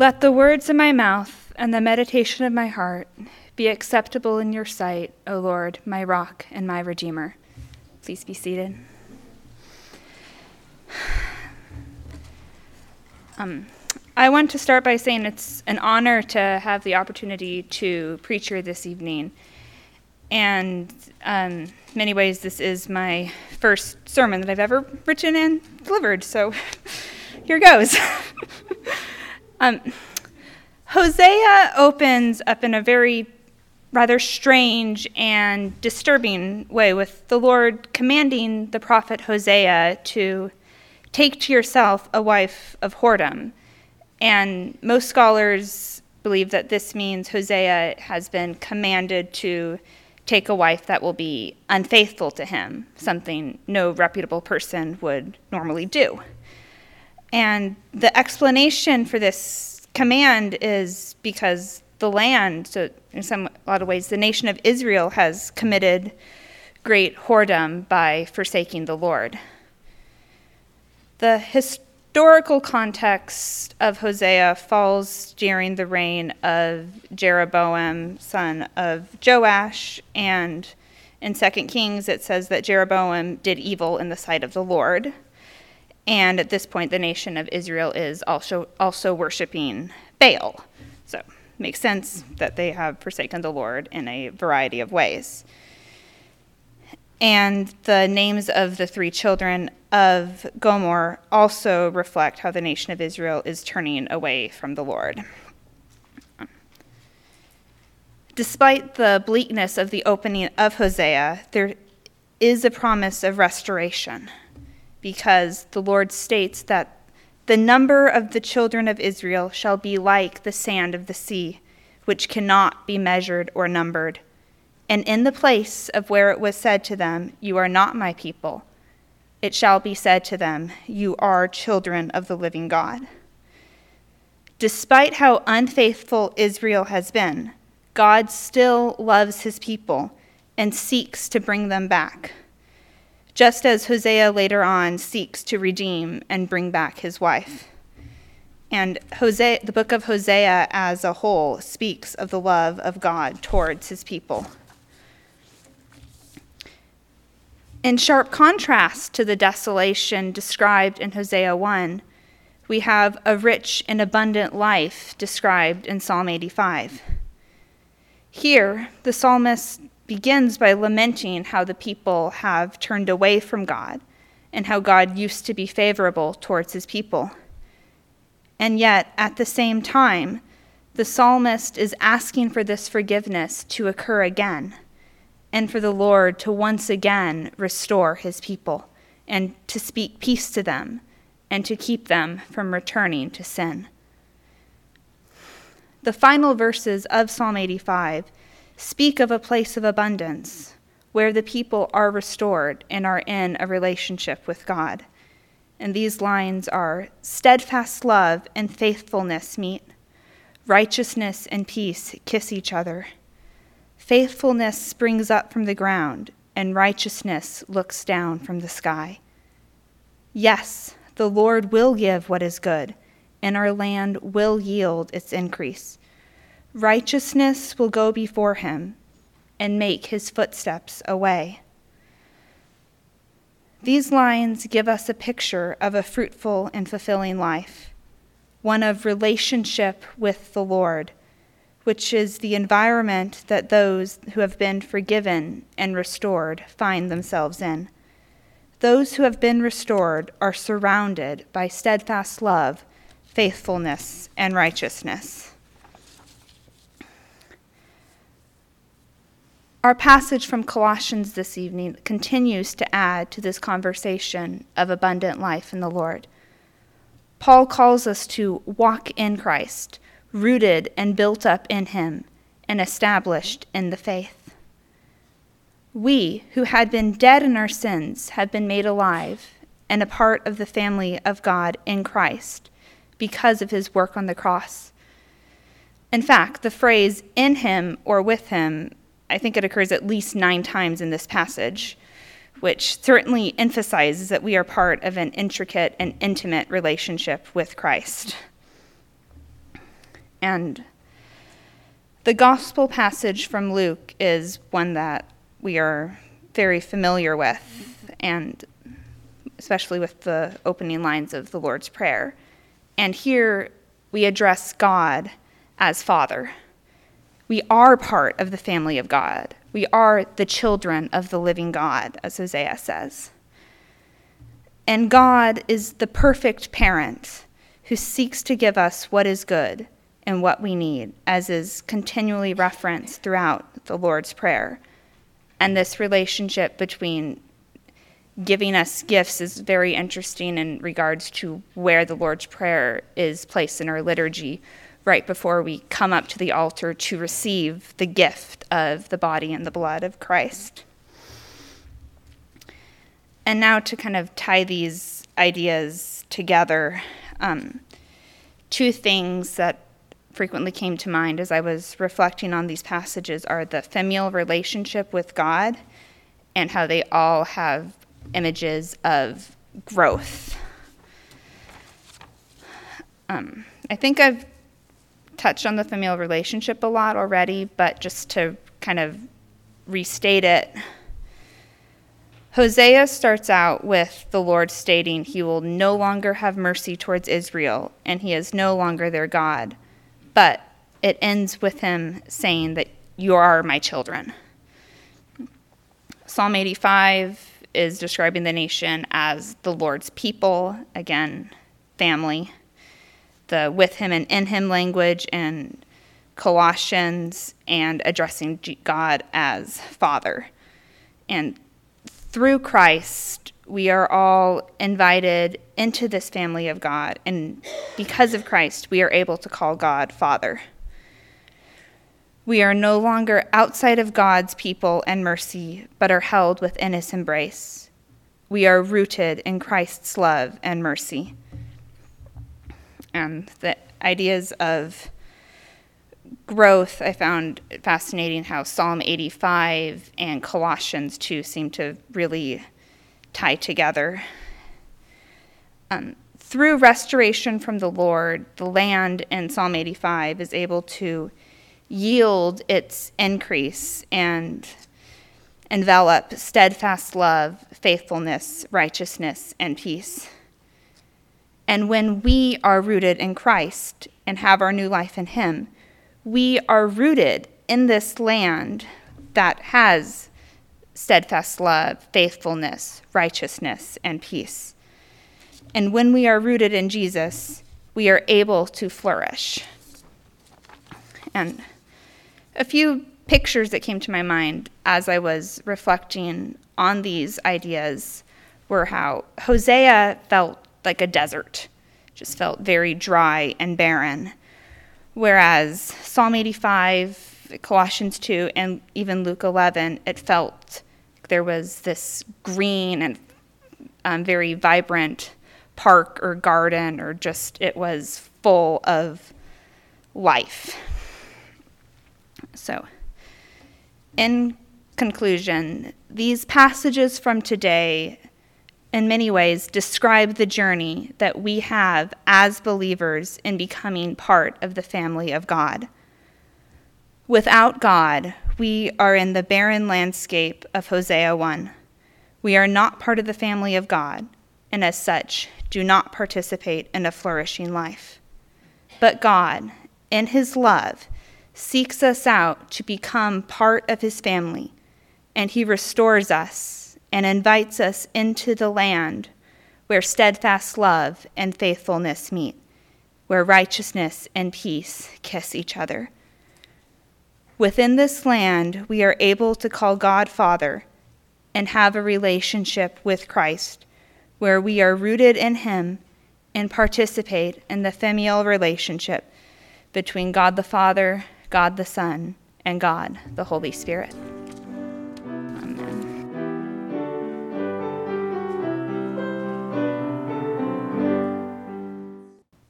Let the words of my mouth and the meditation of my heart be acceptable in your sight, O Lord, my rock and my redeemer. Please be seated. Um, I want to start by saying it's an honor to have the opportunity to preach here this evening. And um, many ways, this is my first sermon that I've ever written and delivered. So here goes. um, Hosea opens up in a very rather strange and disturbing way with the Lord commanding the prophet Hosea to take to yourself a wife of whoredom. And most scholars believe that this means Hosea has been commanded to take a wife that will be unfaithful to him, something no reputable person would normally do. And the explanation for this command is because the land, so in some a lot of ways, the nation of Israel has committed great whoredom by forsaking the Lord. The historical context of Hosea falls during the reign of Jeroboam, son of Joash, and in 2 Kings it says that Jeroboam did evil in the sight of the Lord. And at this point, the nation of Israel is also, also worshiping Baal. So makes sense that they have forsaken the Lord in a variety of ways. And the names of the three children of Gomer also reflect how the nation of Israel is turning away from the Lord. Despite the bleakness of the opening of Hosea, there is a promise of restoration because the Lord states that the number of the children of Israel shall be like the sand of the sea, which cannot be measured or numbered. And in the place of where it was said to them, You are not my people, it shall be said to them, You are children of the living God. Despite how unfaithful Israel has been, God still loves his people and seeks to bring them back, just as Hosea later on seeks to redeem and bring back his wife. And Hosea, the book of Hosea as a whole speaks of the love of God towards his people. In sharp contrast to the desolation described in Hosea 1, we have a rich and abundant life described in Psalm 85. Here, the psalmist begins by lamenting how the people have turned away from God and how God used to be favorable towards his people. And yet, at the same time, the psalmist is asking for this forgiveness to occur again and for the Lord to once again restore his people and to speak peace to them and to keep them from returning to sin. The final verses of Psalm 85 speak of a place of abundance where the people are restored and are in a relationship with God. And these lines are steadfast love and faithfulness meet, righteousness and peace kiss each other. Faithfulness springs up from the ground, and righteousness looks down from the sky. Yes, the Lord will give what is good, and our land will yield its increase. Righteousness will go before him and make his footsteps a way. These lines give us a picture of a fruitful and fulfilling life, one of relationship with the Lord which is the environment that those who have been forgiven and restored find themselves in. Those who have been restored are surrounded by steadfast love, faithfulness, and righteousness. Our passage from Colossians this evening continues to add to this conversation of abundant life in the Lord. Paul calls us to walk in Christ rooted and built up in him, and established in the faith. We, who had been dead in our sins, have been made alive and a part of the family of God in Christ because of his work on the cross. In fact, the phrase in him or with him, I think it occurs at least nine times in this passage, which certainly emphasizes that we are part of an intricate and intimate relationship with Christ. And the gospel passage from Luke is one that we are very familiar with, and especially with the opening lines of the Lord's Prayer. And here we address God as Father. We are part of the family of God. We are the children of the living God, as Hosea says. And God is the perfect parent who seeks to give us what is good and what we need, as is continually referenced throughout the Lord's Prayer. And this relationship between giving us gifts is very interesting in regards to where the Lord's Prayer is placed in our liturgy right before we come up to the altar to receive the gift of the body and the blood of Christ. And now to kind of tie these ideas together, um, two things that frequently came to mind as I was reflecting on these passages are the familial relationship with God and how they all have images of growth. Um, I think I've touched on the familial relationship a lot already, but just to kind of restate it, Hosea starts out with the Lord stating he will no longer have mercy towards Israel and he is no longer their God. But it ends with him saying that you are my children. Psalm 85 is describing the nation as the Lord's people, again, family. The with him and in him language in Colossians and addressing God as Father. And through Christ, we are all invited into this family of God. And because of Christ, we are able to call God Father. We are no longer outside of God's people and mercy, but are held within his embrace. We are rooted in Christ's love and mercy. And the ideas of growth, I found fascinating how Psalm 85 and Colossians 2 seem to really tie together. Um, through restoration from the Lord, the land in Psalm 85 is able to yield its increase and envelop steadfast love, faithfulness, righteousness, and peace. And when we are rooted in Christ and have our new life in Him, we are rooted in this land that has steadfast love, faithfulness, righteousness, and peace. And when we are rooted in Jesus, we are able to flourish. And a few pictures that came to my mind as I was reflecting on these ideas were how Hosea felt like a desert, just felt very dry and barren. Whereas Psalm 85, Colossians 2, and even Luke 11, it felt like there was this green and um, very vibrant park or garden, or just it was full of life. So, in conclusion, these passages from today in many ways, describe the journey that we have as believers in becoming part of the family of God. Without God, we are in the barren landscape of Hosea 1. We are not part of the family of God, and as such, do not participate in a flourishing life. But God, in His love, seeks us out to become part of His family, and He restores us and invites us into the land where steadfast love and faithfulness meet, where righteousness and peace kiss each other. Within this land, we are able to call God Father and have a relationship with Christ where we are rooted in Him and participate in the familial relationship between God the Father, God the Son, and God the Holy Spirit.